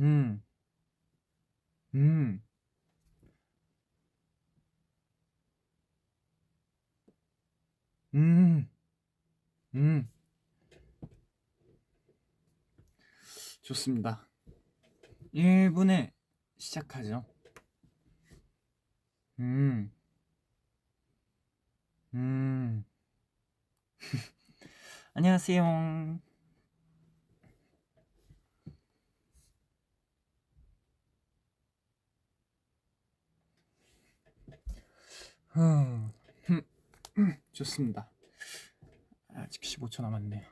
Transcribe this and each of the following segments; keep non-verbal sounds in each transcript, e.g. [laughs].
음. 음. 음. 음. 좋습니다. 1분에 시작하죠. 음. 음. [laughs] 안녕하세요. 흠, 흠, 흠, 좋습니다. 아직 15초 남았네요.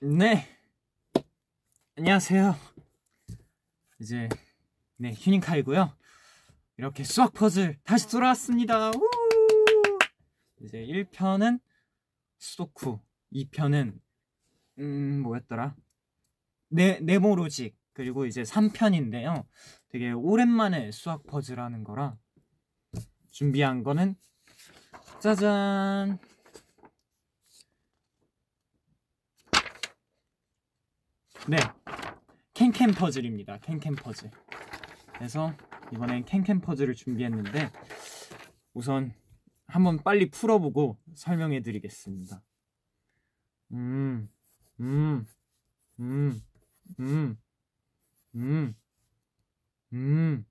네. 안녕하세요. 이제 네 휴닝카이고요. 이렇게 수학 퍼즐 다시 돌아왔습니다. 우! 이제 1편은 수도쿠, 2편은 음 뭐였더라? 네 네모로직 그리고 이제 3편인데요. 되게 오랜만에 수학 퍼즐 하는 거라 준비한 거는 짜잔 네 캔캔 퍼즐입니다 캔캔 퍼즐 그래서 이번엔 캔캔 퍼즐을 준비했는데 우선 한번 빨리 풀어보고 설명해 드리겠습니다 음, 음, 음, 음, 음, 음.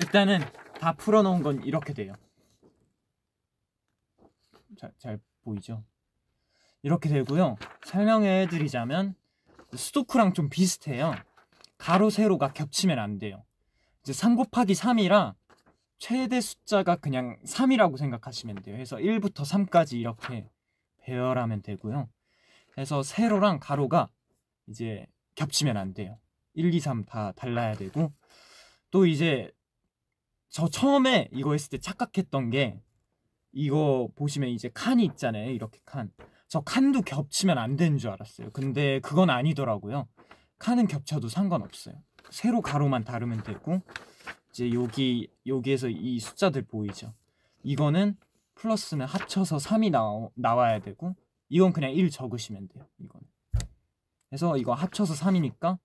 일단은 다 풀어놓은 건 이렇게 돼요. 잘, 잘 보이죠? 이렇게 되고요. 설명해 드리자면 수도쿠랑 좀 비슷해요. 가로 세로가 겹치면 안 돼요. 이제 3 곱하기 3이라 최대 숫자가 그냥 3이라고 생각하시면 돼요. 그래서 1부터 3까지 이렇게 배열하면 되고요. 그래서 세로랑 가로가 이제 겹치면 안 돼요. 1, 2, 3 다 달라야 되고 또 이제 저 처음에 이거 했을 때 착각했던 게 이거 보시면 이제 칸이 있잖아요. 이렇게 칸. 저 칸도 겹치면 안 되는 줄 알았어요. 근데 그건 아니더라고요. 칸은 겹쳐도 상관없어요. 세로 가로만 다르면 되고 이제 여기 여기에서 이 숫자들 보이죠? 이거는 플러스는 합쳐서 3이 나오, 나와야 되고 이건 그냥 1 적으시면 돼요. 이거는. 그래서 이거 합쳐서 3이니까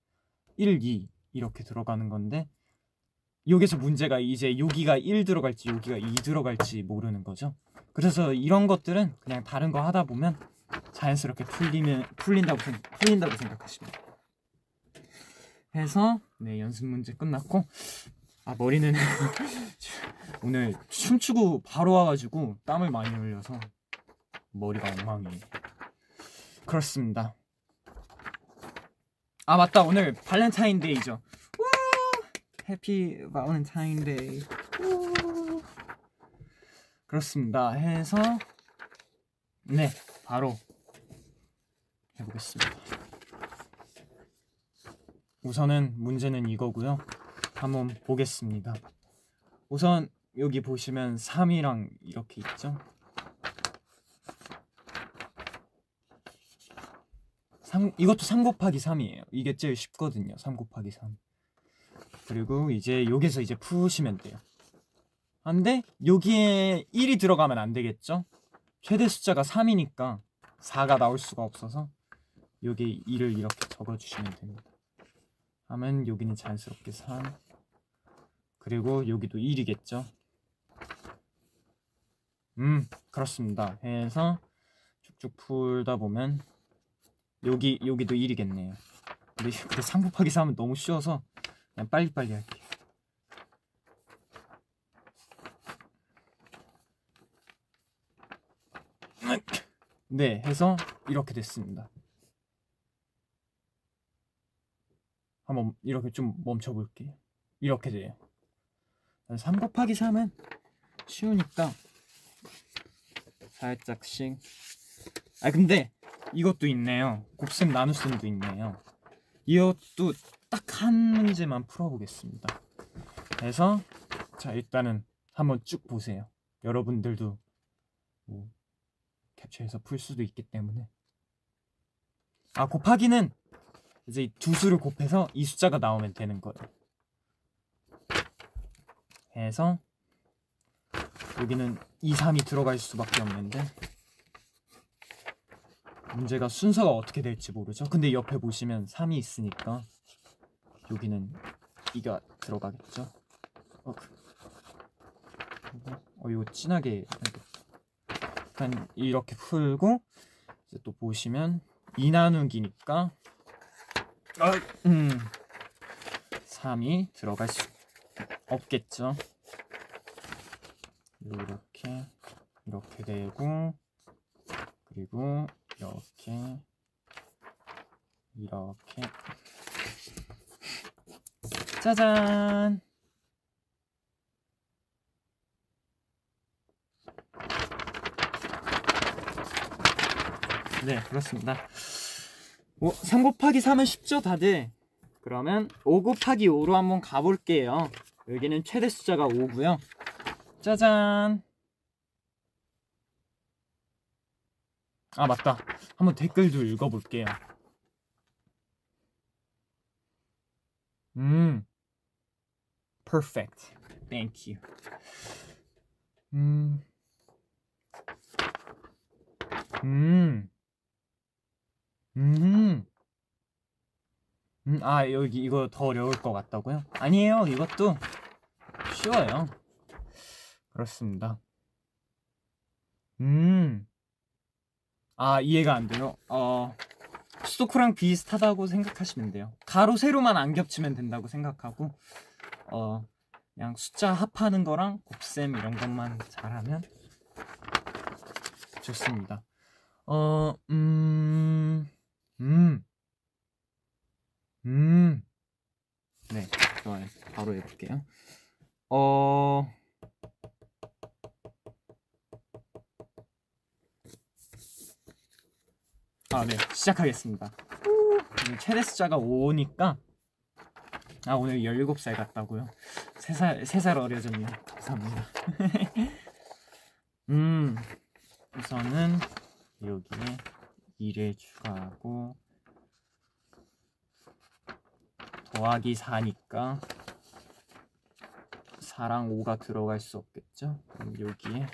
1, 2 이렇게 들어가는 건데 여기서 문제가 이제 여기가 1 들어갈지 여기가 2 들어갈지 모르는 거죠. 그래서 이런 것들은 그냥 다른 거 하다 보면 자연스럽게 풀리면 풀린다고 풀린다고 생각하시면 돼요. 해서 네 연습 문제 끝났고 아 머리는 [laughs] 오늘 춤추고 바로 와가지고 땀을 많이 흘려서 머리가 엉망이에요. 그렇습니다. 아 맞다 오늘 발렌타인데이죠. Happy Valentine's Day. 그렇습니다. 해서 네 바로 해보겠습니다. 우선은 문제는 이거고요. 한번 보겠습니다. 우선 여기 보시면 3이랑 이렇게 있죠. 3, 이것도 3 곱하기 3이에요. 이게 제일 쉽거든요. 3 곱하기 3. 그리고 이제 여기서 이제 푸시면 돼요. 근데 여기에 1이 들어가면 안 되겠죠? 최대 숫자가 3이니까 4가 나올 수가 없어서 여기 2를 이렇게 적어주시면 됩니다. 하면 여기는 자연스럽게 3 그리고 여기도 1이겠죠? 음 그렇습니다. 해서 쭉쭉 풀다 보면 여기 여기도 1이겠네요. 근데, [laughs] 근데 3 곱하기 3은 너무 쉬워서 그냥 빨리빨리 할게요. 네 해서 이렇게 됐습니다 한번 이렇게 좀 멈춰 볼게요 이렇게 돼요. 3 곱하기 3은 쉬우니까 살짝씩. 아 근데 이것도 있네요. 곱셈 나눗셈도 있네요. 이것도 딱 한 문제만 풀어보겠습니다. 그래서 자 일단은 한번 쭉 보세요. 여러분들도 뭐 캡처해서 풀 수도 있기 때문에. 아 곱하기는 이제 이두 수를 곱해서 이 숫자가 나오면 되는 거예요. 해서 여기는 2, 3이 들어갈 수밖에 없는데 문제가 순서가 어떻게 될지 모르죠. 근데 옆에 보시면 3이 있으니까 여기는 2가 들어가겠죠. 어, 어 이거 진하게 약간 이렇게 풀고 이제 또 보시면 2 나누기니까 아, 음, 3이 들어갈 수 없겠죠. 이렇게 이렇게 되고 그리고 이렇게 이렇게. 짜잔! 네 그렇습니다 오, 3 곱하기 3은 쉽죠 다들. 그러면 5 곱하기 5로 한번 가볼게요. 여기는 최대 숫자가 5고요. 짜잔. 아 맞다. 한번 댓글도 읽어볼게요. 음. Perfect. Thank you. 음. 음. 음. 음, 아, 여기 이거 더 어려울 것 같다고요? 아니에요. 이것도 쉬워요. 그렇습니다. 음. 아, 이해가 안 돼요. 어, 수도쿠랑 비슷하다고 생각하시면 돼요. 가로, 세로만 안 겹치면 된다고 생각하고, 어, 그냥 숫자 합하는 거랑 곱셈 이런 것만 잘하면 좋습니다. 어, 음, 음, 음. 네, 좋아요. 바로 해볼게요. 어, 아, 네, 시작하겠습니다. 최대 숫자가 5니까, 아, 오늘 17살 같다고요? 3살, 3살 어려졌네요. 감사합니다. [laughs] 음, 우선은, 여기에 2를 추가하고 더하기 4니까 4랑 5가 들어갈 수 없겠죠? 그럼 여기에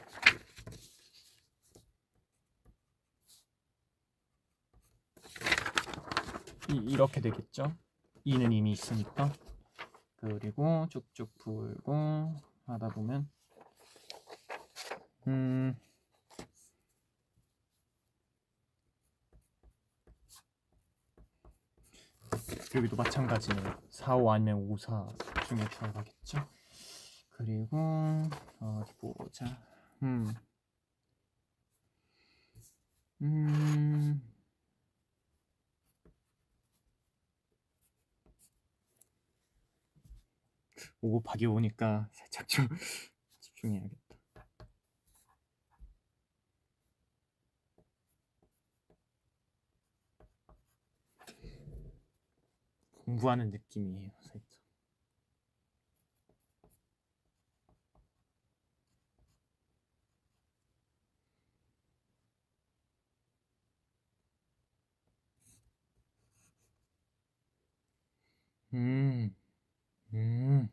이, 이렇게 되겠죠? 2는 이미 있으니까 그리고 쭉쭉 풀고 하다 보면 음 여기도 마찬가지네요. 4, 5 아니면 5, 4 중에 들어가겠죠. 그리고 어디 보자. 음. 음. 5 곱하기 5니까 살짝 좀 [laughs] 집중해야겠다. 공부하는 느낌이에요, 살짝. 음, 음,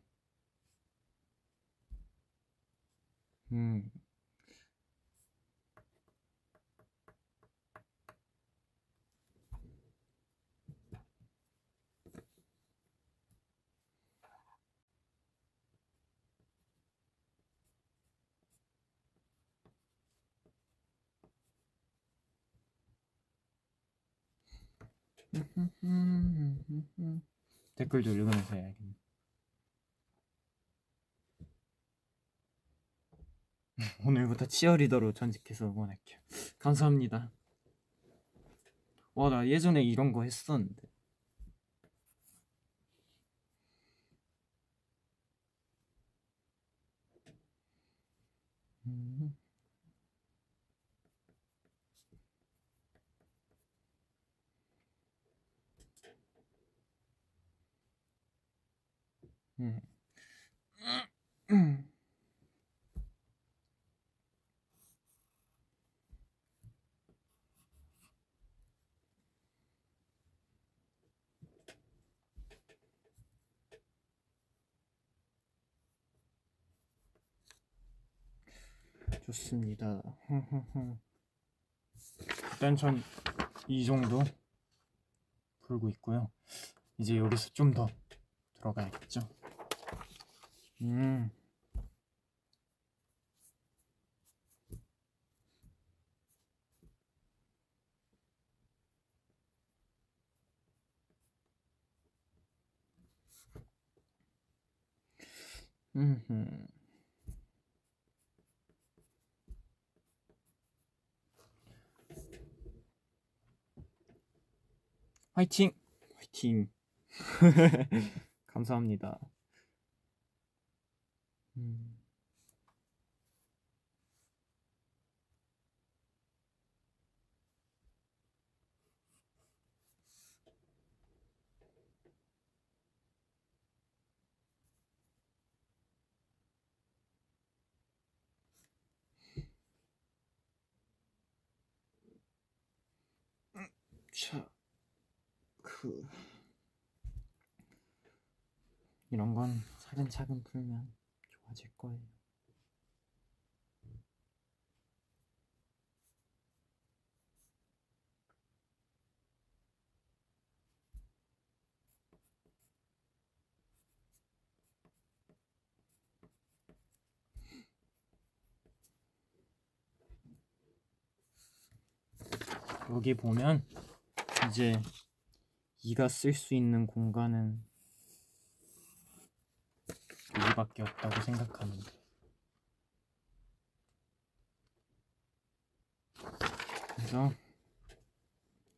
음. [laughs] 댓글도 읽으면서 해야겠네. [laughs] 오늘부터 치어리더로 전직해서 응원할게요. 감사합니다. 와, 나 예전에 이런 거 했었는데. 음. 좋습니다. 일단 전 이 정도 불고 있고요. 이제 여기서 좀 더 들어가야겠죠. 음. 음. 화이팅! 화이팅! [laughs] 감사합니다. 음. 자, 그 이런 건 차근차근 풀면 좋아질 거예요. 여기 보면 이제 이가 쓸 수 있는 공간은 여기밖에 없다고 생각하면 돼. 그래서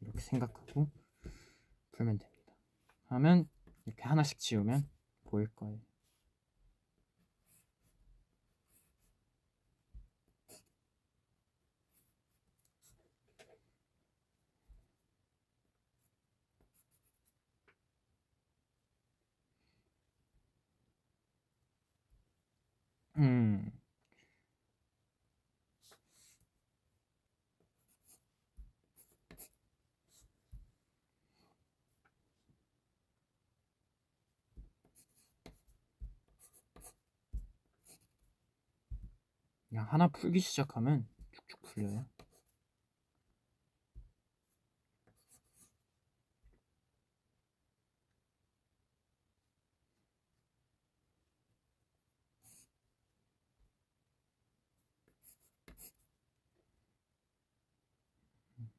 이렇게 생각하고 풀면 됩니다. 하면 이렇게 하나씩 지우면 보일 거예요. 음. 그냥 하나 풀기 시작하면 쭉쭉 풀려요.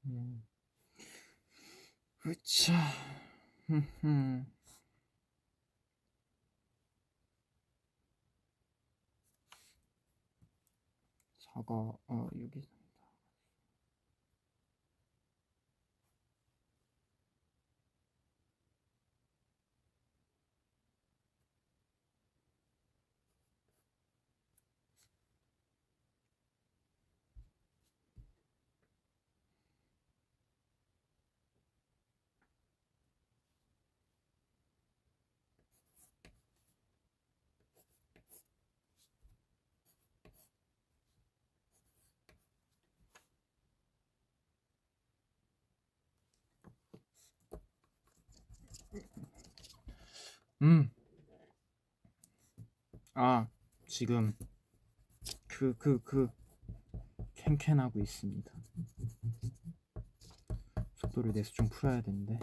음. 흠흠. 사과, 어, 여기. 음. 아, 지금 그, 그, 그 캔캔하고 있습니다. 속도를 내서 좀 풀어야 되는데.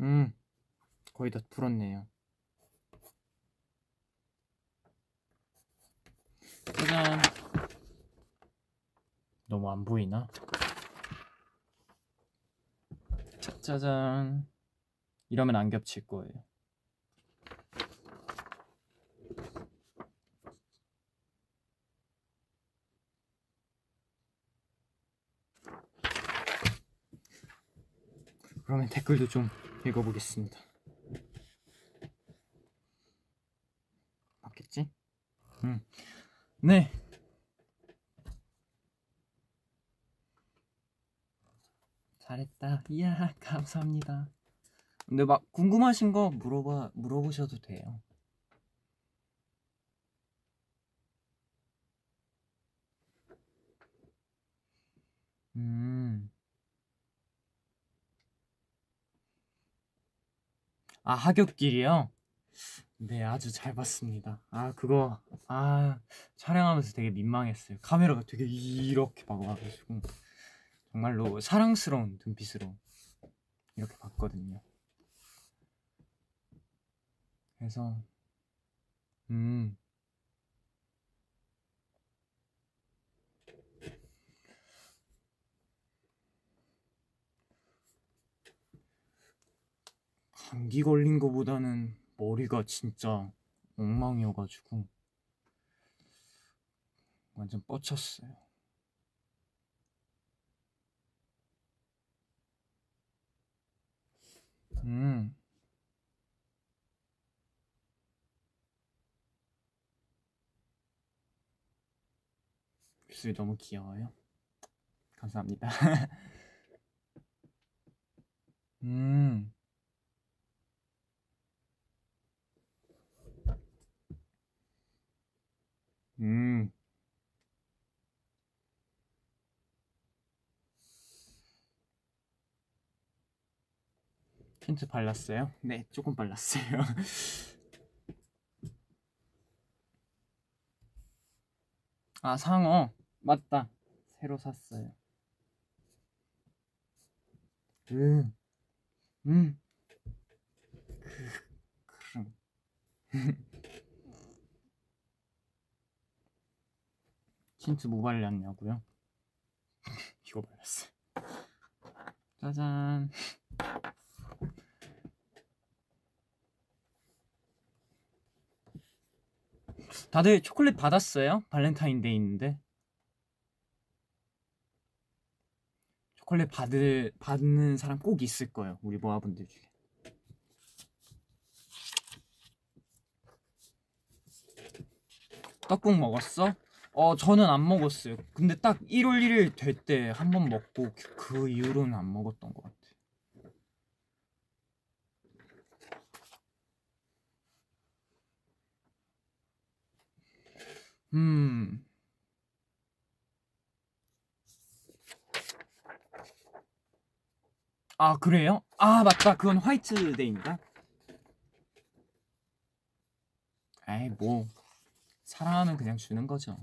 음, 거의 다 풀었네요. 짜잔. 너무 안 보이나? 짜잔. 이러면 안 겹칠 거예요. 그러면 댓글도 좀 읽어보겠습니다. 맞겠지? 음. 네. 자, 잘했다. 이야, [laughs] 감사합니다. 근데 막 궁금하신 거 물어봐 물어보셔도 돼요. 음. 아, 하굣길이요? 네, 아주 잘 봤습니다. 아, 그거, 아, 촬영하면서 되게 민망했어요. 카메라가 되게 이렇게 막 와가지고. 정말로 사랑스러운 눈빛으로 이렇게 봤거든요. 그래서, 음, 감기 걸린 거보다는 머리가 진짜 엉망이어가지고 완전 뻗쳤어요. 음. 입술이 너무 귀여워요. 감사합니다. [laughs] 음. 음. 틴트 발랐어요? 네, 조금 발랐어요. [laughs] 아, 상어. 맞다. 새로 샀어요. 음. 음. 그, 그럼. [laughs] 틴트 뭐 발랐냐고요? [laughs] 이거 발랐어요. 짜잔. 다들 초콜릿 받았어요? 발렌타인데이인데. 초콜릿 받을 받는 사람 꼭 있을 거예요. 우리 모아분들 중에. 떡국 먹었어? 어, 저는 안 먹었어요. 근데 딱 1월 1일 될 때 한 번 먹고 그, 그 이후로는 안 먹었던 것 같아요. 음. 아, 그래요? 아, 맞다. 그건 화이트데이인가? 에이, 뭐. 사랑하면 그냥 주는 거죠.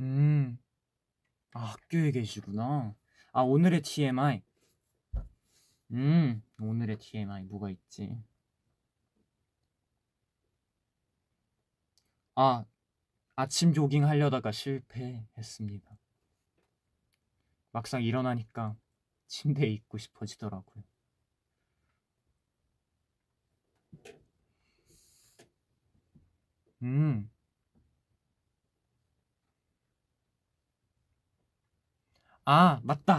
음. 아, 학교에 계시구나. 아, 오늘의 TMI. 음, 오늘의 TMI 뭐가 있지? 아, 아침 조깅 하려다가 실패했습니다. 막상 일어나니까 침대에 있고 싶어지더라고요. 음. 아, 맞다.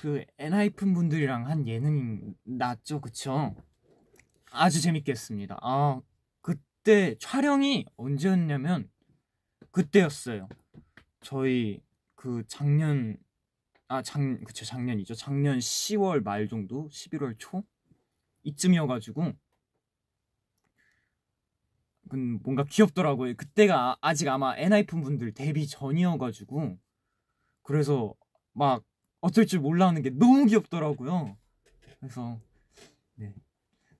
그 엔하이픈 분들이랑 한 예능 났죠, 그쵸? 아주 재밌게 했습니다. 아, 그때 촬영이 언제였냐면 그때였어요. 저희 그 작년 아, 작 그쵸, 작년이죠. 작년 10월 말 정도, 11월 초 이쯤이어가지고 그 뭔가 귀엽더라고요. 그때가 아직 아마 엔하이픈 분들 데뷔 전이어가지고 그래서 막 어쩔 줄 몰라하는 게 너무 귀엽더라고요. 그래서 네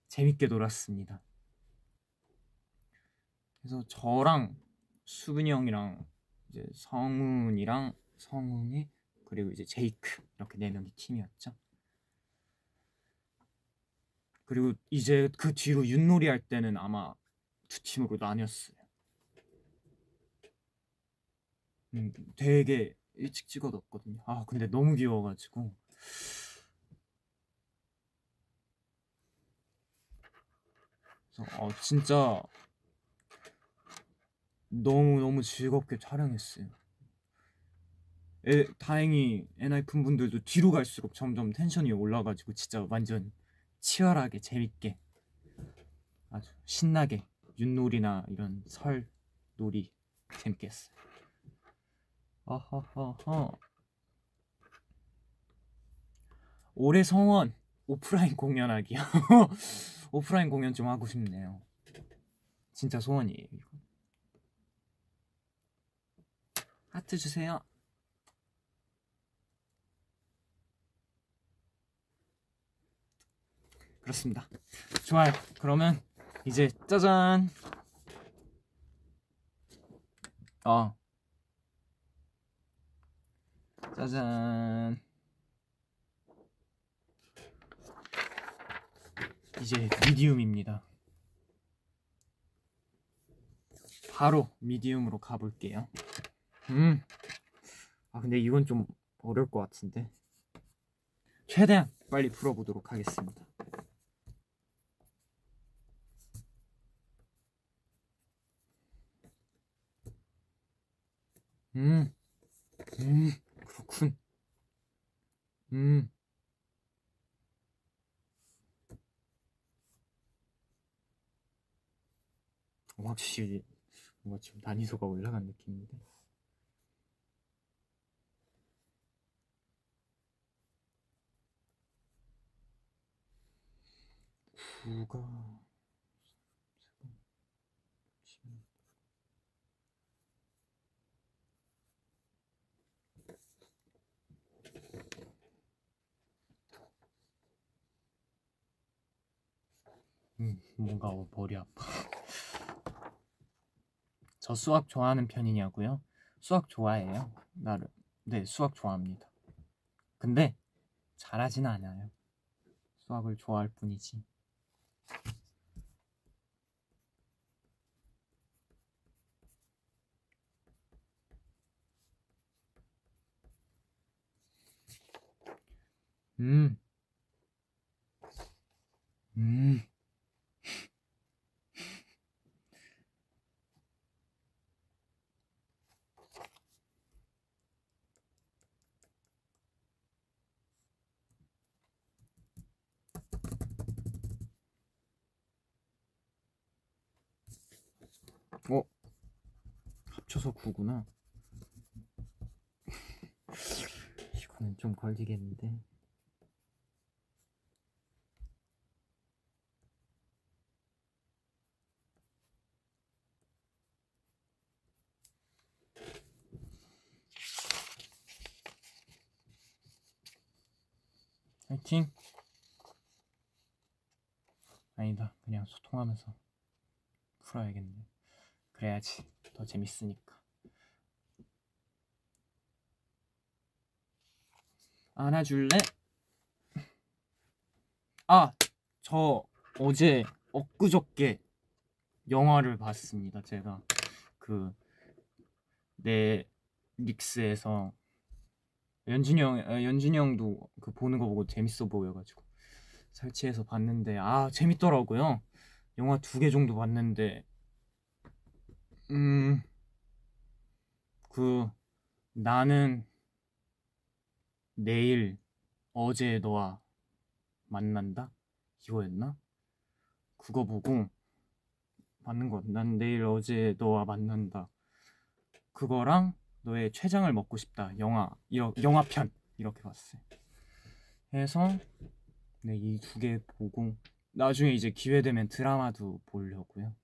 재밌게 놀았습니다. 그래서 저랑 수근이 형이랑 이제 성훈이랑 성훈이 그리고 이제 제이크 이렇게 네 명이 팀이었죠. 그리고 이제 그 뒤로 윷놀이 할 때는 아마 두 팀으로 나뉘었어요. 음, 되게 일찍 찍어뒀거든요. 아 근데 너무 귀여워가지고 그래서 어, 진짜 너무 너무 즐겁게 촬영했어요. 에, 다행히 엔하이픈 분들도 뒤로 갈수록 점점 텐션이 올라가지고 진짜 완전 치열하게 재밌게 아주 신나게 윷놀이나 이런 설 놀이 재밌게 했어요. 어허허허. 올해 성원 오프라인 공연하기요. [laughs] 오프라인 공연 좀 하고 싶네요. 진짜 소원이에요. 하트 주세요. 그렇습니다. 좋아요. 그러면 이제 짜잔. 어. 짜잔. 이제 미디움입니다. 바로 미디움으로 가볼게요. 음. 아, 근데 이건 좀 어려울 것 같은데. 최대한 빨리 풀어보도록 하겠습니다. 음, 음, 그렇군. 음. 확실히 뭔가 지금 난이도가 올라간 느낌인데. 구가 음, 뭔가 어, 머리 아파. [laughs] 저 수학 좋아하는 편이냐고요? 수학 좋아해요. 나를 네 수학 좋아합니다. 근데 잘하진 않아요. 수학을 좋아할 뿐이지. 음. 음. 어? 합쳐서 9구나. [laughs] 이거는 좀 걸리겠는데. 화이팅! 아니다. 그냥 소통하면서 풀어야겠네. 그래야지 더 재밌으니까. 안아줄래? 아, 저 어제 엊그저께 영화를 봤습니다. 제가 그 넷릭스에서 연진이 형, 아, 연진이 형도 그 보는 거 보고 재밌어 보여가지고 설치해서 봤는데 아 재밌더라고요. 영화 두 개 정도 봤는데 음, 그, 나는 내일 어제 너와 만난다? 이거였나? 그거 보고 맞는 것. 난 내일 어제 너와 만난다. 그거랑 너의 췌장을 먹고 싶다. 영화, 이러, 영화편. 이렇게 봤어요. 해서, 네, 이 두 개 보고, 나중에 이제 기회 되면 드라마도 보려고요.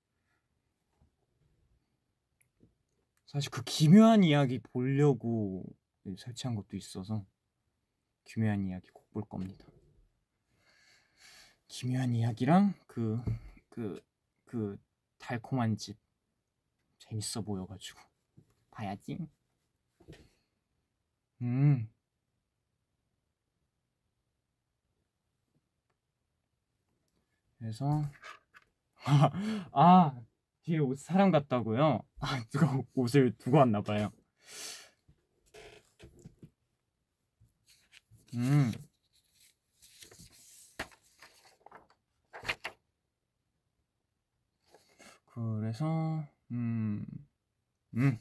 사실 그 기묘한 이야기 보려고 설치한 것도 있어서 기묘한 이야기 꼭 볼 겁니다. 기묘한 이야기랑 그 그, 그 달콤한 집 재밌어 보여가지고 봐야지. 음. 그래서 [laughs] 아 뒤에 옷 사람 같다고요? 아, [laughs] 누가 옷을 두고 왔나 봐요. 음. 그래서 음. 음.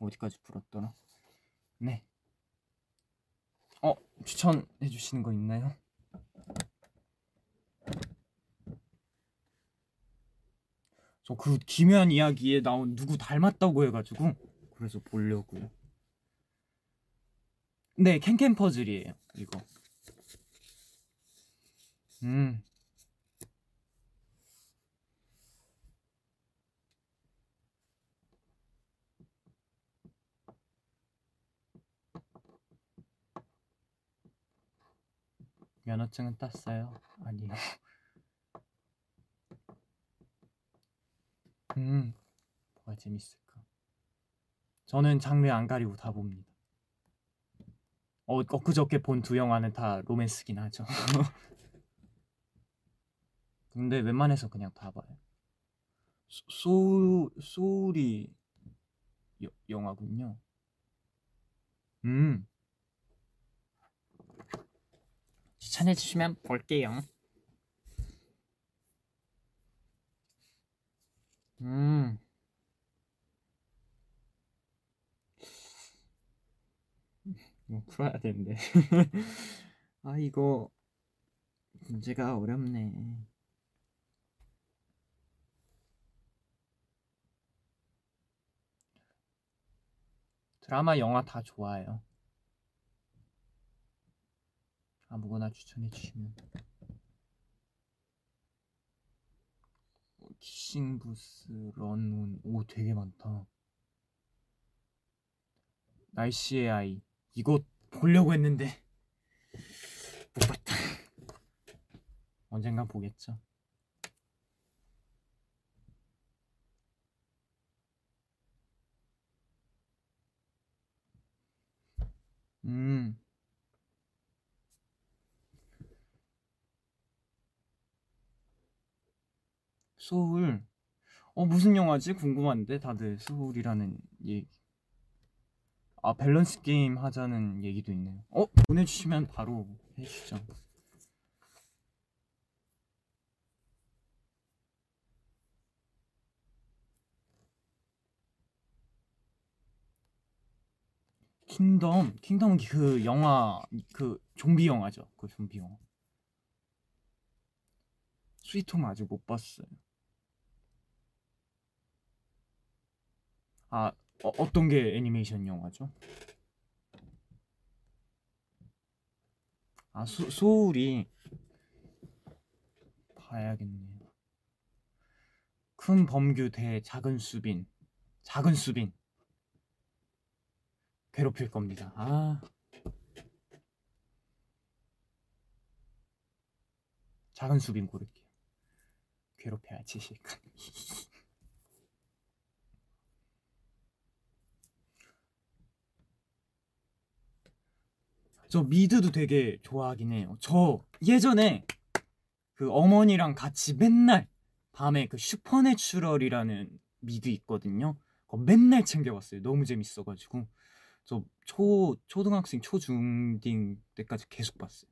어디까지 풀었더라? 네. 어, 추천해 주시는 거 있나요? 저그 기묘한 이야기에 나온 누구 닮았다고 해가지고 그래서 보려고요. 네, 캔캔 퍼즐이에요. 이거. 음. 면허증은 땄어요? 아니요. 음, 뭐가 재밌을까? 저는 장르 안 가리고 다 봅니다. 어, 엊그저께 본 두 영화는 다 로맨스긴 하죠. [laughs] 근데 웬만해서 그냥 다 봐요. 소, 소울이 여, 영화군요. 음. 추천해주시면 볼게요. 음. 이거 풀어야 되는데. [laughs] 아, 이거 문제가 어렵네. 드라마, 영화 다 좋아요. 아무거나 추천해 주시면. 키싱 부스, 런운, 오 되게 많다. 날씨의 아이, 이거 보려고 했는데 못 봤다. 언젠간 보겠죠. 음. 소울. 어, 무슨 영화지? 궁금한데, 다들 소울이라는 얘기. 아, 밸런스 게임 하자는 얘기도 있네요. 어, 보내주시면 바로 해주죠. 킹덤, 킹덤은 그 영화, 그 좀비 영화죠. 그 좀비 영화. 스위트홈 아직 못 봤어요. 아, 어, 어떤 게 애니메이션 영화죠? 아, 소, 소울이 봐야겠네요. 큰 범규 대 작은 수빈. 작은 수빈. 괴롭힐 겁니다. 아. 작은 수빈 고를게요. 괴롭혀야지, 실 [laughs] 저 미드도 되게 좋아하긴 해요. 저 예전에 그 어머니랑 같이 맨날 밤에 그 Supernatural이라는 미드 있거든요. 그거 맨날 챙겨봤어요. 너무 재밌어가지고 저 초 초등학생 초중딩 때까지 계속 봤어요.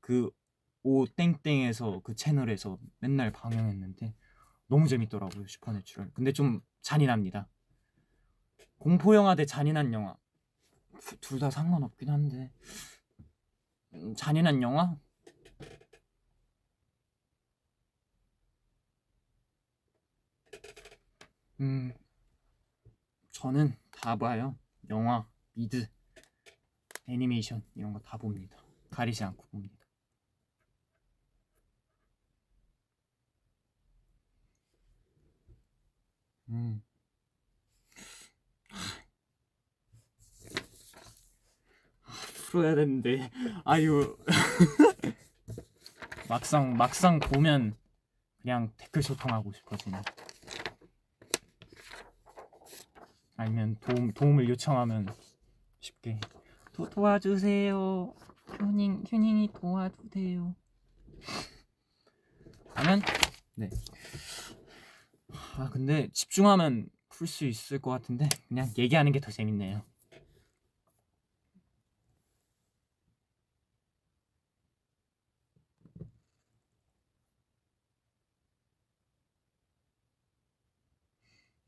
그 오 땡땡에서 그 채널에서 맨날 방영했는데 너무 재밌더라고요 Supernatural. 근데 좀 잔인합니다. 공포 영화 대 잔인한 영화. 둘 다 상관없긴 한데. 음, 잔인한 영화? 음 저는 다 봐요. 영화, 미드, 애니메이션 이런 거 다 봅니다. 가리지 않고 봅니다. 음 풀어야 되는데 아유 [laughs] 막상 막상 보면 그냥 댓글 소통하고 싶거든요. 아니면 도움 도움을 요청하면 쉽게 도, 도와주세요. 휴닝 휴닝이 도와주세요. 하면 네. 아 근데 집중하면 풀 수 있을 것 같은데 그냥 얘기하는 게 더 재밌네요.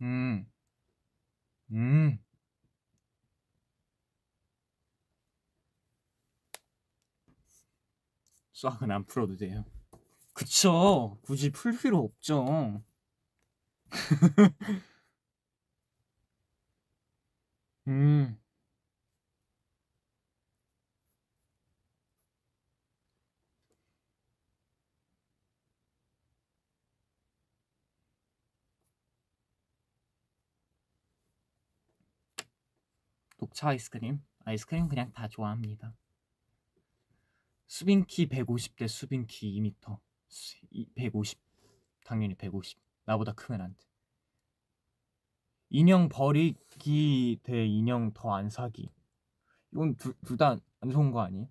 음, 음. 수학은 안 풀어도 돼요. 그쵸. 굳이 풀 필요 없죠. [laughs] 음. 녹차 아이스크림? 아이스크림 그냥 다 좋아합니다. 수빈키 150대 수빈키 2m. 150. 당연히 150. 나보다 크면 안 돼. 인형 버리기 대 인형 더 안 사기. 이건 둘다안 좋은 거 아니에요?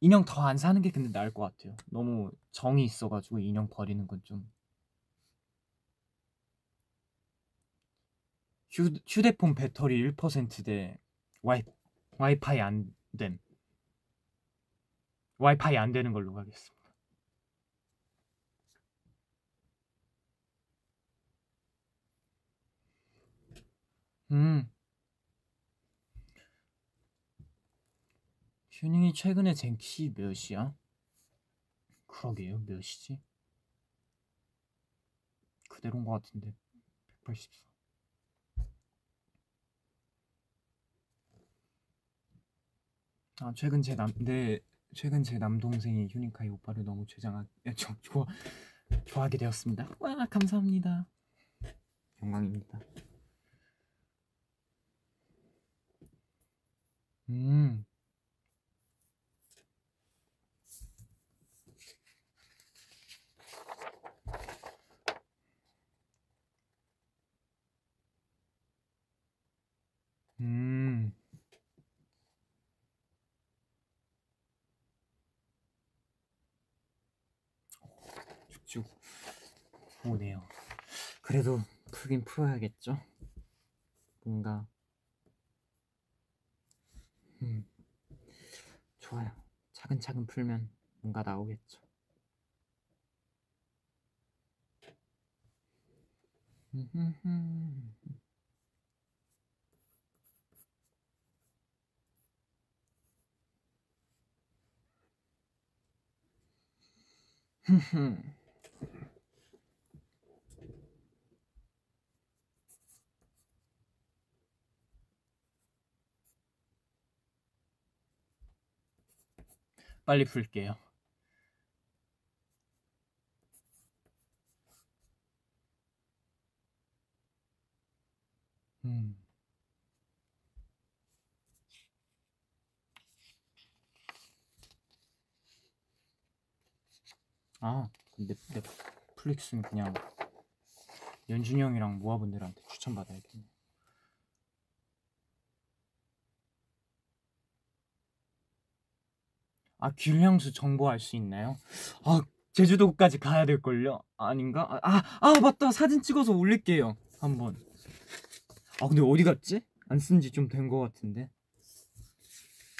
인형 더 안 사는 게 근데 나을 것 같아요. 너무 정이 있어가지고 인형 버리는 건 좀. 휴, 휴대폰 배터리 1%대 와이, 와이파이 안 됨. 와이파이 안 되는 걸로 가겠습니다. 음. 휴닝이 최근에 쟁키 몇이야? 그러게요, 몇이지? 그대로인 것 같은데 184 아, 최근 제 남, 네, 최근 제 남동생이 휴닝카이 오빠를 너무 최장하, 저, 좋아, 좋아하게 되었습니다. 와, 감사합니다. 영광입니다. 음. 음. 쭉쭉 오네요. 그래도 풀긴 풀어야겠죠? 뭔가 음, 좋아요. 차근차근 풀면 뭔가 나오겠죠. [laughs] 빨리 풀게요. 음. 아, 넷, 넷플릭스는 그냥 연준이 형이랑 모아분들한테 추천받아야겠네. 아, 귤향수 정보 알 수 있나요? 아, 제주도까지 가야 될 걸요? 아닌가? 아, 아, 아, 맞다. 사진 찍어서 올릴게요. 한번. 아, 근데 어디 갔지? 안 쓴 지 좀 된 것 같은데.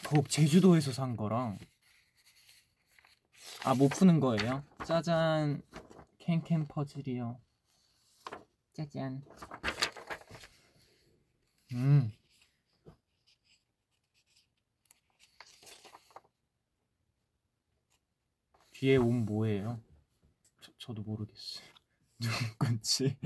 거 제주도에서 산 거랑. 아, 못 푸는 거예요? 짜잔. 캔캔 퍼즐이요. 짜잔. 음. 뒤에 온 뭐예요? 저, 저도 모르겠어요. [laughs] 누구 건지.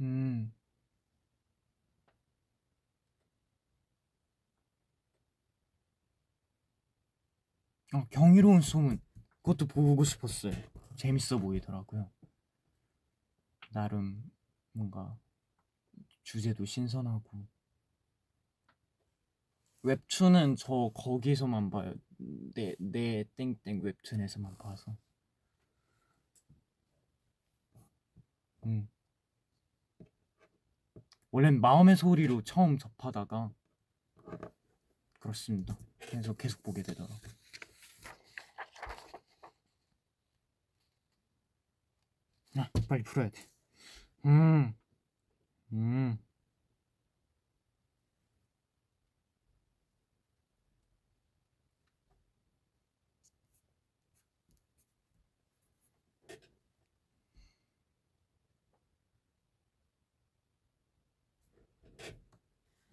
음. 어, 경이로운 소문. 그것도 보고 싶었어요. 재밌어 보이더라고요. 나름 뭔가 주제도 신선하고 웹툰은 저 거기서만 봐요. 내, 내 땡땡 웹툰에서만 봐서. 음. 원래는 마음의 소리로 처음 접하다가 그렇습니다. 그래서 계속 보게 되더라고요. 아, 빨리 풀어야 돼. 음. 음.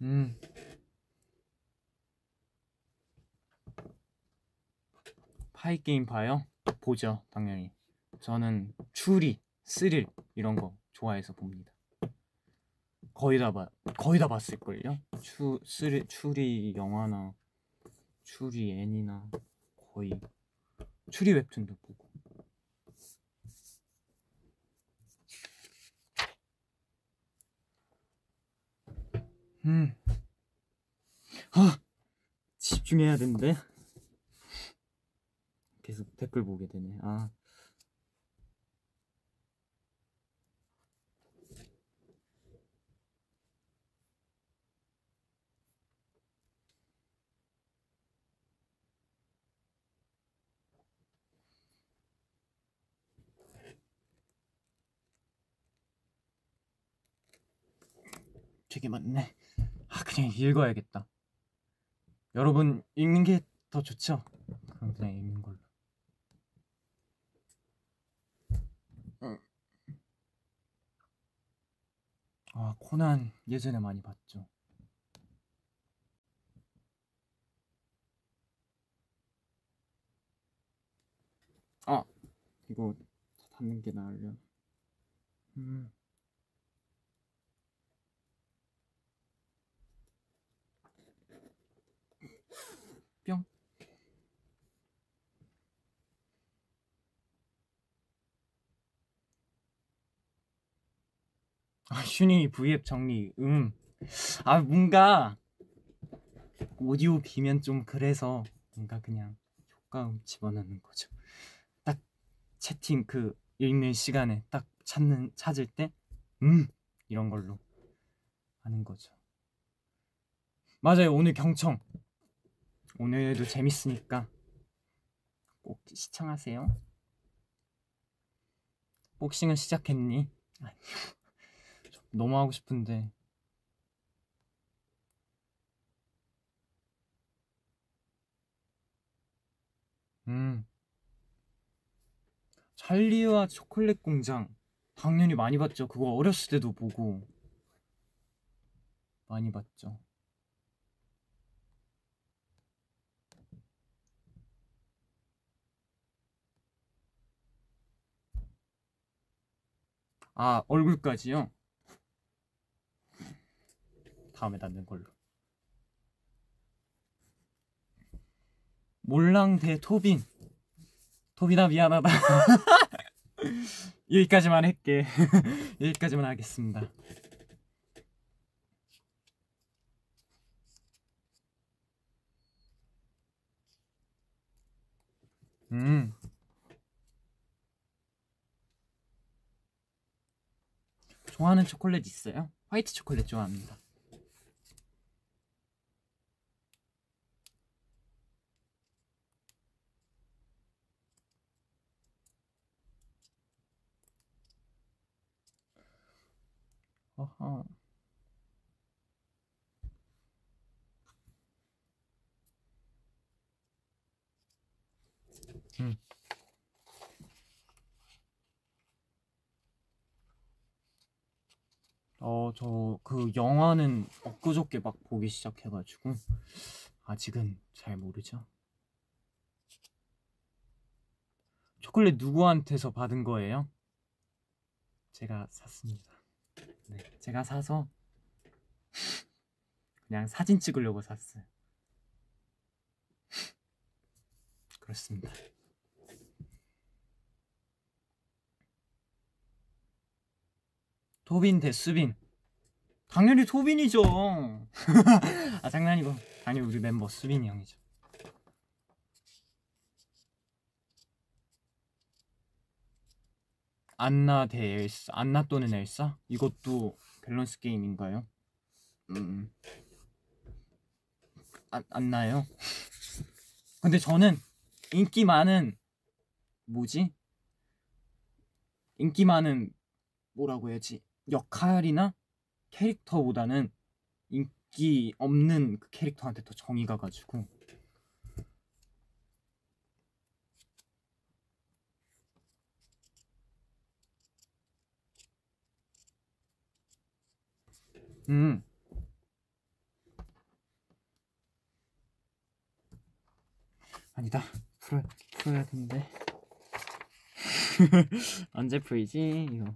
음. 파이 게임 봐요? 보죠, 당연히. 저는 추리, 스릴 이런 거 좋아해서 봅니다. 거의 다 봐, 거의 다 봤을 걸요. 추, 스릴, 추리 영화나 추리 애니나 거의 추리 웹툰도 보고. 음. 아, 집중해야 되는데. 계속 댓글 보게 되네. 아. 되게 많네. 아, 그냥 읽어야겠다. 여러분, 읽는 게 더 좋죠? 그럼 그냥 읽는 걸로. 음. 아, 코난 예전에 많이 봤죠. 아, 이거 닫는 게 나으려. 음. 아, 슈니 V앱 정리. 음. 아, 뭔가 오디오 비면 좀 그래서 뭔가 그냥 효과음 집어넣는 거죠. 딱 채팅 그 읽는 시간에 딱 찾는 찾을 때 음, 이런 걸로 하는 거죠. 맞아요. 오늘 경청. 오늘도 재밌으니까 꼭 시청하세요. 복싱은 시작했니? 아니요. 너무 하고 싶은데. 음. 찰리와 초콜릿 공장. 당연히 많이 봤죠. 그거 어렸을 때도 보고. 많이 봤죠. 아, 얼굴까지요? 다음에 닫는 걸로. 몰랑 대 토빈. 토빈아 미안하다. [laughs] 여기까지만 할게. [laughs] 여기까지만 하겠습니다. 음. 좋아하는 초콜릿 있어요? 화이트 초콜릿 좋아합니다. 어허. 음. 어, 저 그 영화는 엊그저께 막 보기 시작해가지고 아직은 잘 모르죠. 초콜릿 누구한테서 받은 거예요? 제가 샀습니다. 네, 제가 사서 그냥 사진 찍으려고 샀어요. 그렇습니다. 토빈 대 수빈. 당연히 토빈이죠. [laughs] 아 장난이고 당연히 우리 멤버 수빈이 형이죠. 안나 대 엘사. 안나 또는 엘사? 이것도 밸런스 게임인가요? 음. 안, 안나요? 근데 저는 인기 많은 뭐지? 인기 많은 뭐라고 해야지? 역할이나 캐릭터보다는 인기 없는 그 캐릭터한테 더 정이 가가지고 음 아니다 프로 풀어야 된대. [laughs] 언제 풀지? 이거.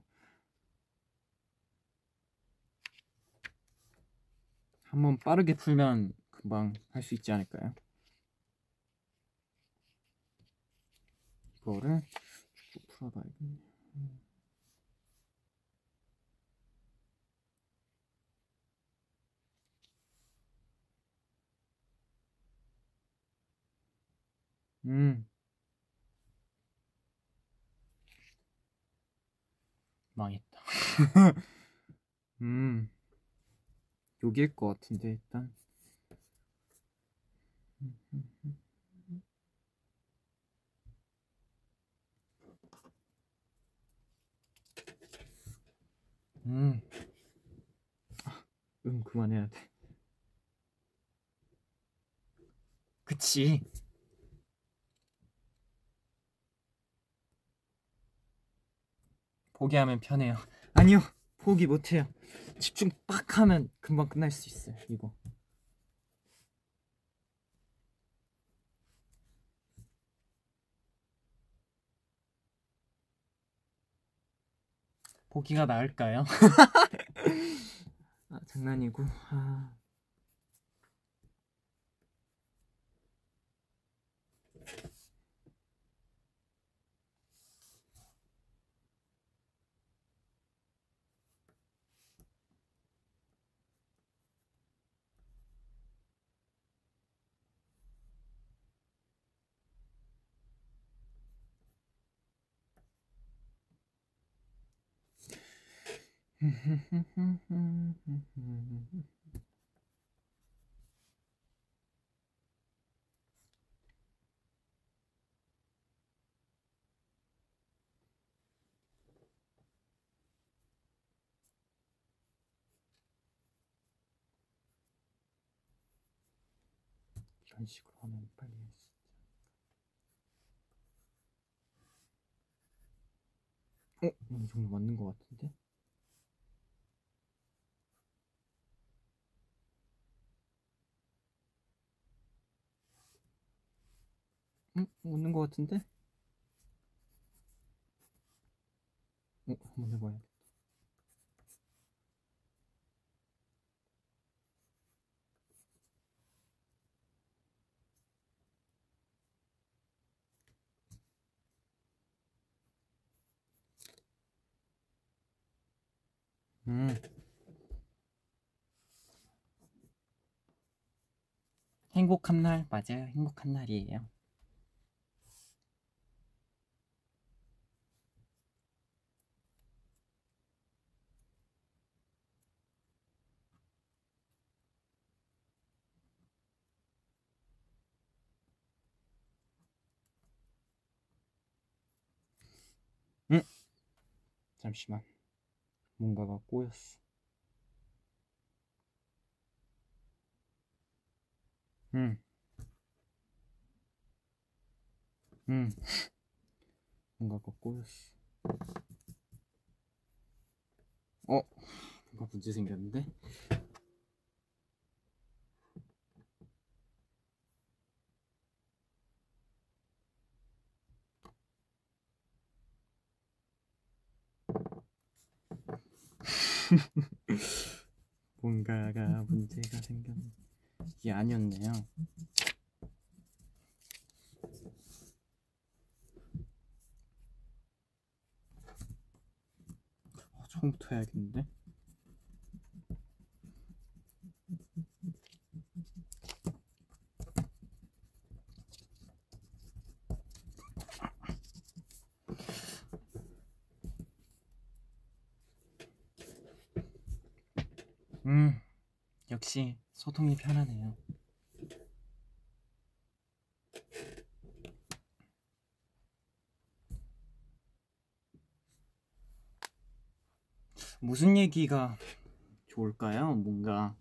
한번 빠르게 풀면 금방 할 수 있지 않을까요? 이거를 쭉 풀어봐야겠네. 음. 망했다. [laughs] 음. 여기일 것 같은데, 일단. 음. 아, 음, 그만해야 돼. 그치. 포기하면 편해요. [laughs] 아니요, 포기 못해요. 집중 빡 하면 금방 끝날 수 있어요. 이거. 포기가 나을까요? [laughs] 아, 장난이고. 아. 이런 식으로 하면 빨리 할수 있지. 어? 이 정도 맞는 것 같은데? 응? 맞는 것 같은데? 어, 한번 해봐야겠다. 음. 행복한 날 맞아요. 행복한 날이에요. 음. 잠시만. 뭔가가 꼬였어. 음. 음. 뭔가가 꼬였어. 어? 뭔가 문제 생겼는데? [laughs] 뭔가가 문제가 생겼네. 이게 아니었네요. 어, 처음부터 해야겠는데? 음, 역시 소통이 편하네요. 무슨 얘기가 좋을까요? 뭔가,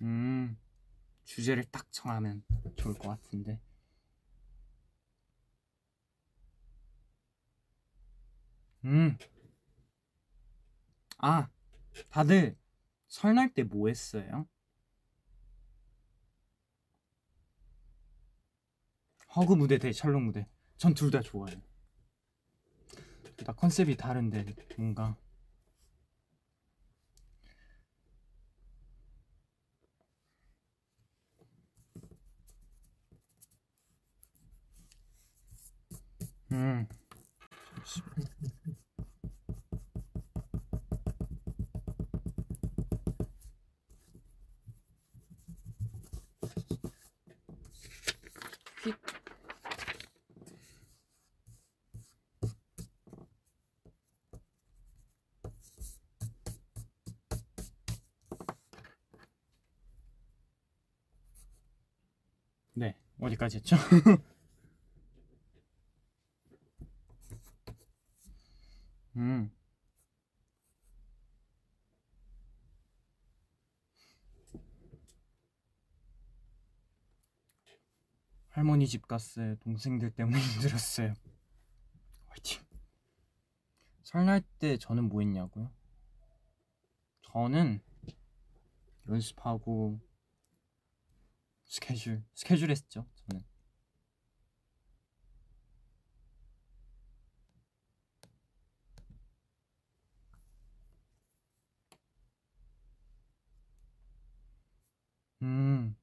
음, 주제를 딱 정하면 좋을 것 같은데. 음, 아, 다들 설날 때 뭐 했어요? 허그 무대 대 철록 무대. 전 둘 다 좋아요. 둘 다 컨셉이 다른데 뭔가 음. 어디까지 했죠? [laughs] 음. 할머니 집 갔어요. 동생들 때문에 [laughs] 힘들었어요. 화이팅. 설날 때 저는 뭐 했냐고요? 저는 연습하고 스케줄 스케줄 했죠. 저는. 음.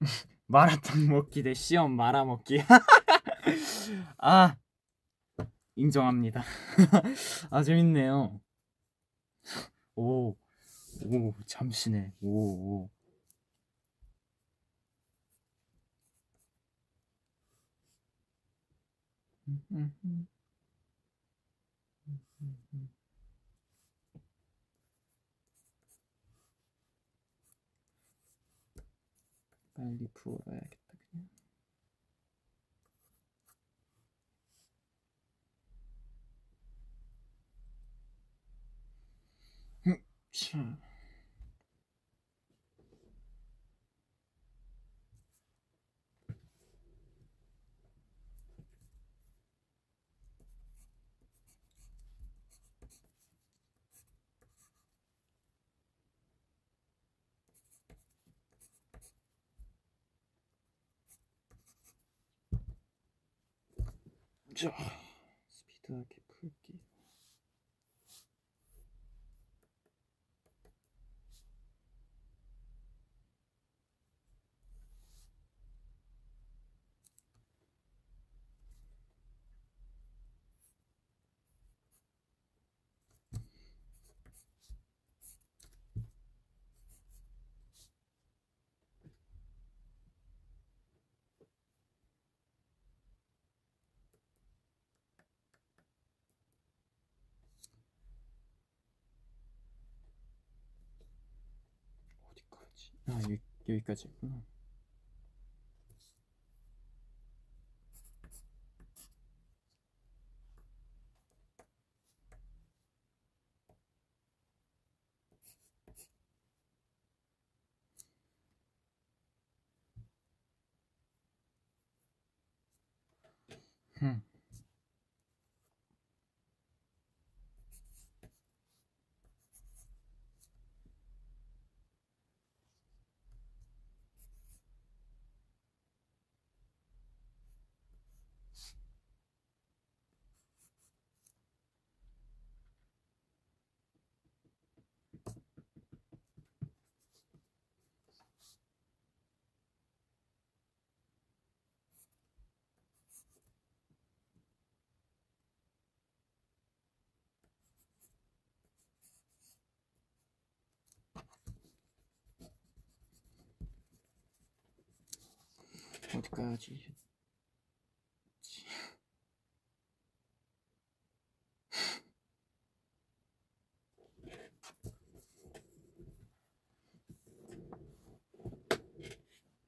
[laughs] 마라탕 먹기 대 시험 말아 먹기. [laughs] 아, 인정합니다. [laughs] 아, 재밌네요. 오, 오, 잠시네. 오, 오. 빨리 부어야겠다 그냥. 자. 어디까지? 아 여기 여기까지 했구나. 흠. 어디까지? 했지?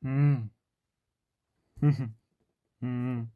음. [laughs] 음.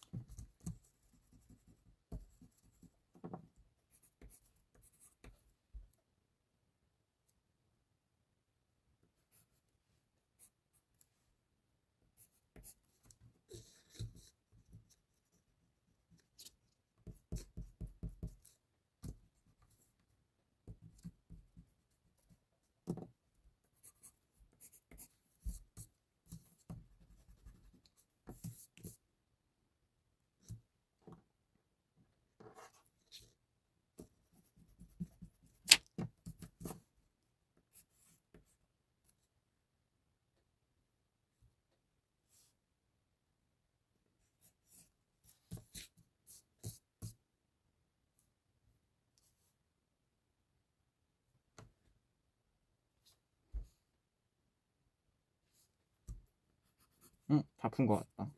응, 다 푼 것 같다.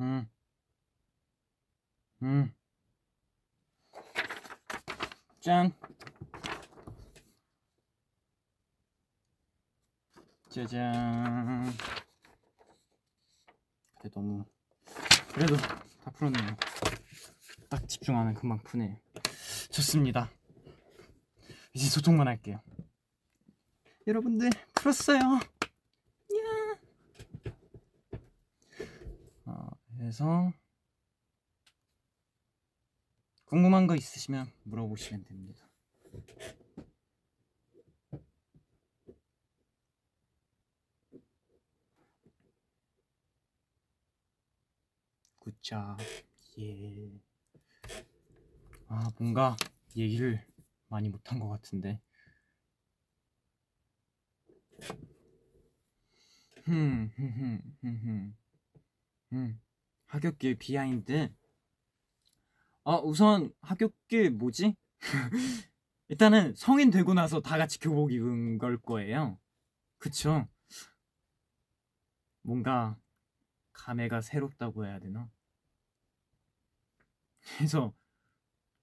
음. 음. 짠. 짜잔. 그래 너무 그래도 다 풀었네요. 딱 집중하면 금방 푸네요. 좋습니다. 이제 소통만 할게요. 여러분들 풀었어요. 야. 어, 그래서 궁금한 거 있으시면 물어보시면 됩니다. 굿잡 예. 아 뭔가 얘기를 많이 못한 것 같은데. 흠 흠 흠 흠흠. 음. 하굣길 behind. 아 우선 하굣길 뭐지? [laughs] 일단은 성인 되고 나서 다 같이 교복 입은 걸 거예요. 그쵸? 뭔가 감회가 새롭다고 해야 되나? 그래서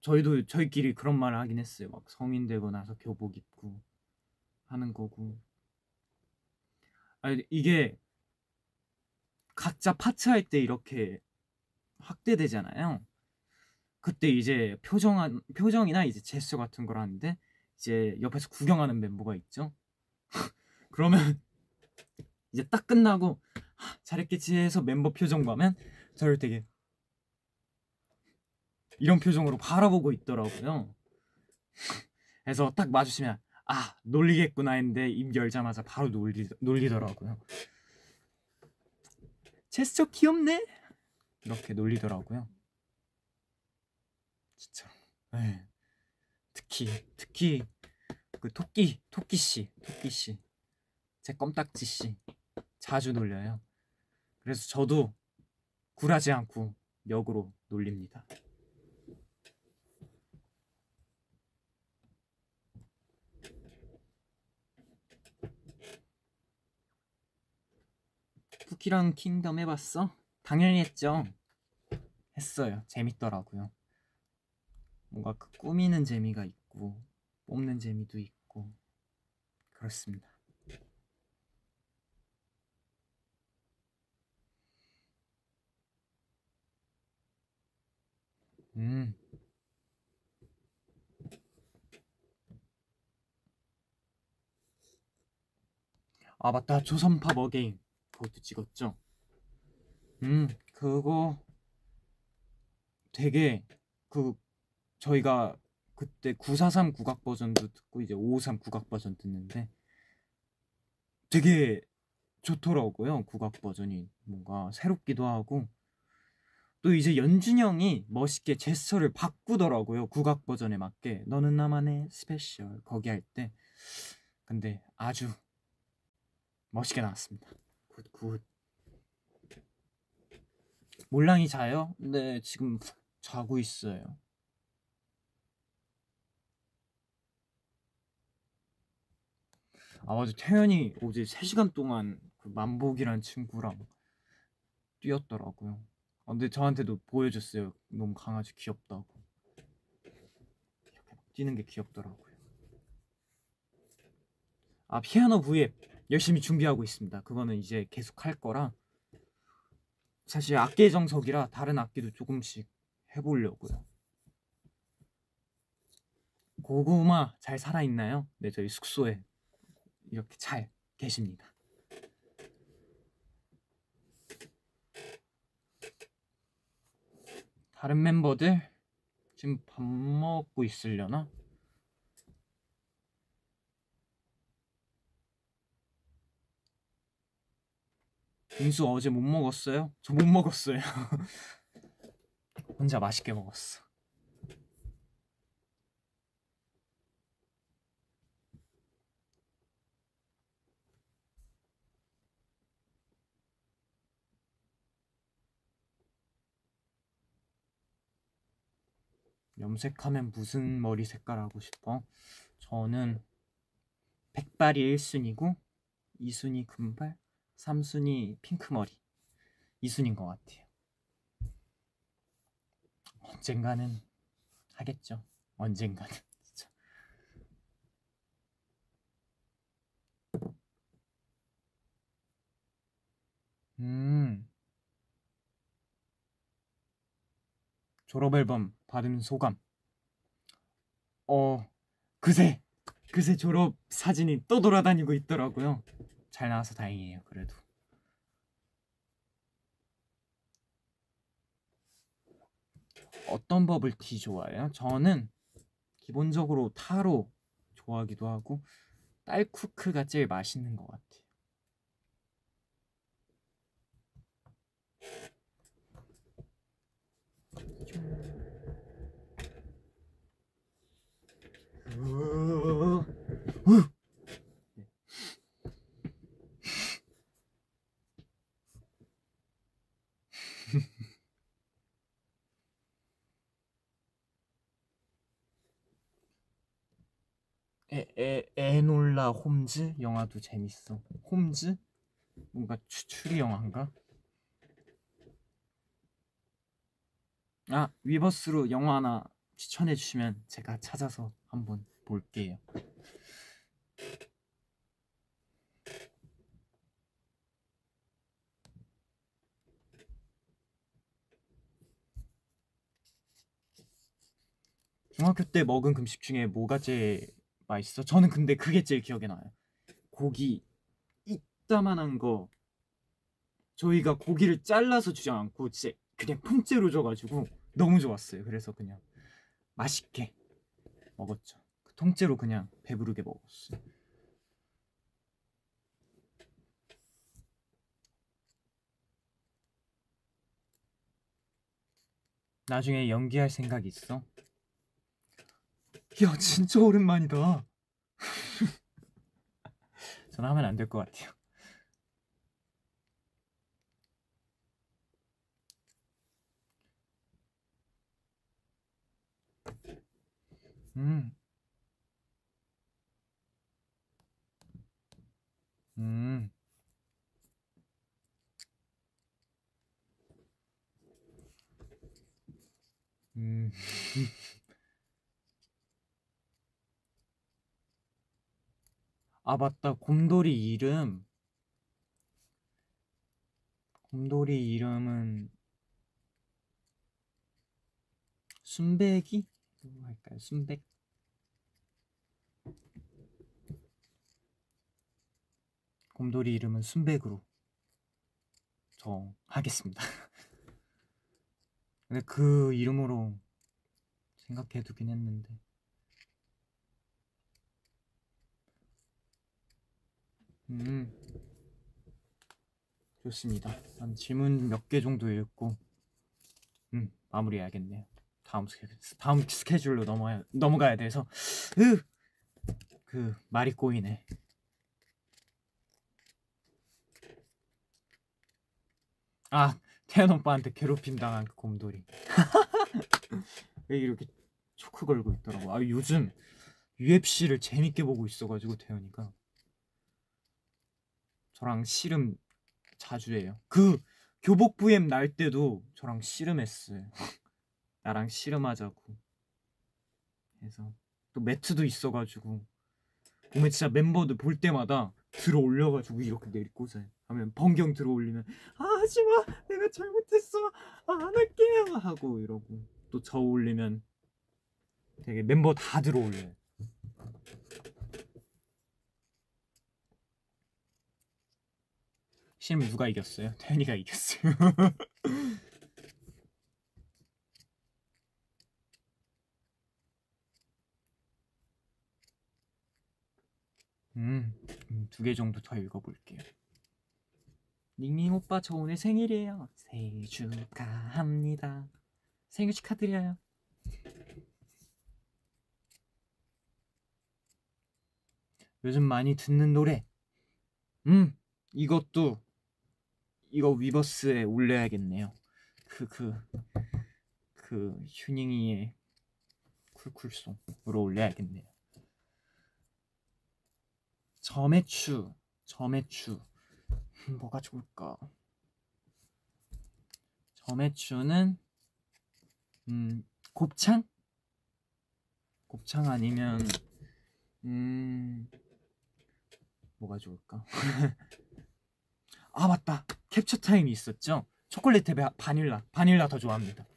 저희도 저희끼리 그런 말을 하긴 했어요. 막 성인 되고 나서 교복 입고 하는 거고. 아 이게 각자 파츠할 때 이렇게 확대되잖아요. 그때 이제 표정 표정이나 이제 제스처 같은 걸 하는데 이제 옆에서 구경하는 멤버가 있죠. [laughs] 그러면 [laughs] 이제 딱 끝나고 잘했겠지 해서 멤버 표정 보면 저를 되게 이런 표정으로 바라보고 있더라고요. [laughs] 그래서 딱 마주치면 아 놀리겠구나 했는데 입 열자마자 바로 놀리, 놀리더라고요. 제스처 귀엽네? 이렇게 놀리더라고요. 진짜. 네. 특히 특히 그 토끼 토끼 씨 토끼 씨제 껌딱지 씨 자주 놀려요. 그래서 저도 굴하지 않고 역으로 놀립니다. 쿠키랑 킹덤 해봤어? 당연히 했죠. 했어요. 재밌더라고요. 뭔가 그 꾸미는 재미가 있고 뽑는 재미도 있고 그렇습니다. 음. 아 맞다 조선팝 어게인 그것도 찍었죠? 음 그거 되게 그 저희가 그때 943 국악 버전도 듣고 이제 553 국악 버전 듣는데 되게 좋더라고요 국악 버전이 뭔가 새롭기도 하고. 또 이제 연준이 형이 멋있게 제스처를 바꾸더라고요 국악 버전에 맞게 너는 나만의 special. 거기 할 때. 근데 아주 멋있게 나왔습니다 good good. 몰랑이 자요? 네 지금 자고 있어요. 아 맞아. 태연이 어제 3시간 동안 그 만복이란 친구랑 뛰었더라고요. 아, 근데 저한테도 보여줬어요. 너무 강아지 귀엽다고. 이렇게 막 뛰는 게 귀엽더라고요. 아 피아노 V앱 열심히 준비하고 있습니다 그거는 이제 계속 할 거라 사실 악기 정석이라 다른 악기도 조금씩 해보려고요 고구마 잘 살아있나요? 네 저희 숙소에 이렇게 잘 계십니다. 다른 멤버들 지금 밥 먹고 있으려나? 인수 어제 못 먹었어요? 저 못 먹었어요. [laughs] 혼자 맛있게 먹었어. 염색하면 무슨 머리 색깔 하고 싶어? 저는 백발이 1순위고 2순위 금발, 3순위 핑크머리. 2순위인 것 같아요. 언젠가는 하겠죠. 언젠가는. [laughs] 진짜. 음. 졸업 앨범 받은 소감. 어, 그새 그새 졸업 사진이 또 돌아다니고 있더라고요. 잘 나와서 다행이에요. 그래도. 어떤 버블티 좋아해요? 저는 기본적으로 타로 좋아하기도 하고 딸쿠크가 제일 맛있는 것 같아요. 으, 에, 에, 에 놀라 홈즈 영화도 재밌어. 홈즈? 뭔가 추, 추리 영화인가? 아, 위버스로 영화 하나 추천해 주시면 제가 찾아서 한번 볼게요. 중학교 때 먹은 금식 중에 뭐가 제일 맛있어? 저는 근데 그게 제일 기억에 나요. 고기 이따만한 거 저희가 고기를 잘라서 주지 않고 진짜 그냥 통째로 줘가지고 너무 좋았어요. 그래서 그냥 맛있게 먹었죠. 그 통째로 그냥 배부르게 먹었어요. 나중에 연기할 생각 있어? 야 진짜 오랜만이다. [laughs] 저는 하면 안 될 것 같아요. 음. 음. 음. [laughs] 아, 맞다. 곰돌이 이름. 곰돌이 이름은 순백이? 뭐 할까요? 순백? 곰돌이 이름은 순백으로 정하겠습니다. [laughs] 근데 그 이름으로 생각해 두긴 했는데 음 좋습니다. 한 질문 몇 개 정도 읽고 음 마무리해야겠네요. 다음 스케 다음 스케줄로 넘어야 넘어가야 돼서 으, 그 말이 꼬이네. 아 태연 오빠한테 괴롭힘 당한 그 곰돌이. [laughs] 왜 이렇게 초크 걸고 있더라고. 아 요즘 UFC를 재밌게 보고 있어가지고 태연이가 저랑 씨름 자주 해요. 그 교복 부엠 날 때도 저랑 씨름했어요. [laughs] 나랑 씨름하자고. 그래서 또 매트도 있어가지고 보면 진짜 멤버들 볼 때마다 들어 올려가지고 이렇게 내리꽂아요. 하면 번경 들어 올리면 아 하지마 내가 잘못했어 아, 안 할게요 하고 이러고 또 저 올리면 되게 멤버 다 들어 올려요. 씨름 누가 이겼어요? [laughs] 태연이가 이겼어요. [laughs] 음, 음, 두 개 정도 더 읽어볼게요. 닝닝 오빠 저 오늘 생일이에요. 생일 축하합니다. 생일 축하드려요. 요즘 많이 듣는 노래. 음, 이것도 이거 위버스에 올려야겠네요. 그그 그 휴닝이의 쿨쿨송으로 올려야겠네요. 점액추 점액추 뭐가 좋을까? 점액추는 음 곱창? 곱창 아니면 음 뭐가 좋을까? [laughs] 아 맞다 캡처 타임이 있었죠? 초콜릿 대 바닐라 바닐라 더 좋아합니다.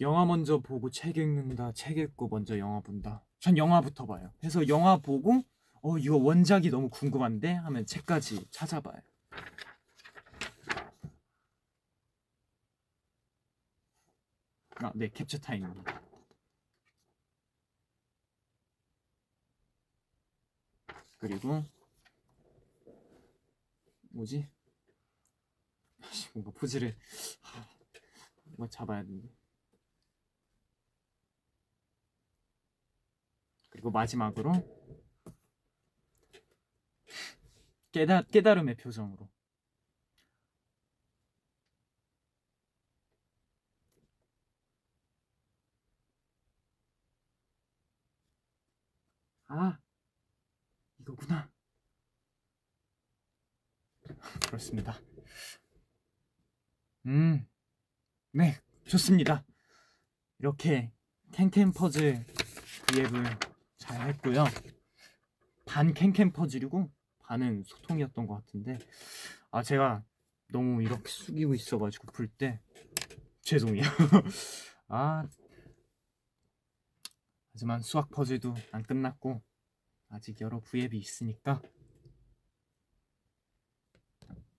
영화 먼저 보고 책 읽는다. 책 읽고 먼저 영화 본다. 전 영화부터 봐요. 그래서 영화 보고 어 이거 원작이 너무 궁금한데 하면 책까지 찾아봐요. 아, 네, 캡처 타임입니다. 그리고 뭐지? 뭔가 포즈를 뭐 잡아야 되는데. 그리고 마지막으로 깨달, 깨달음의 표정으로 아 이거구나. 그렇습니다. 음 네 좋습니다. 이렇게 캔캔 퍼즐 V앱을 잘 했고요. 반 캔캔 퍼즐이고 반은 소통이었던 것 같은데 아 제가 너무 이렇게 숙이고 있어가지고 불때 죄송해요. [laughs] 아 하지만 수학 퍼즐도 안 끝났고 아직 여러 V앱이 있으니까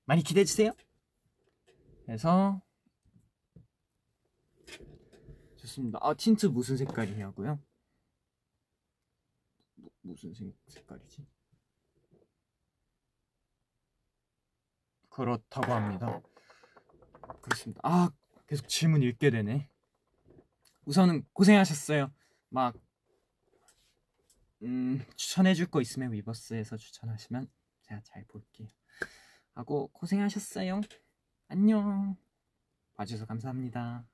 많이 기대해 주세요. 그래서 좋습니다. 아 틴트 무슨 색깔이냐고요? 뭐, 무슨 색깔이지? 그렇다고 합니다. 그렇습니다. 아 계속 질문 읽게 되네. 우선은 고생하셨어요. 막 음, 추천해줄 거 있으면 위버스에서 추천하시면 제가 잘 볼게요. 하고 고생하셨어요. 안녕. 봐주셔서 감사합니다.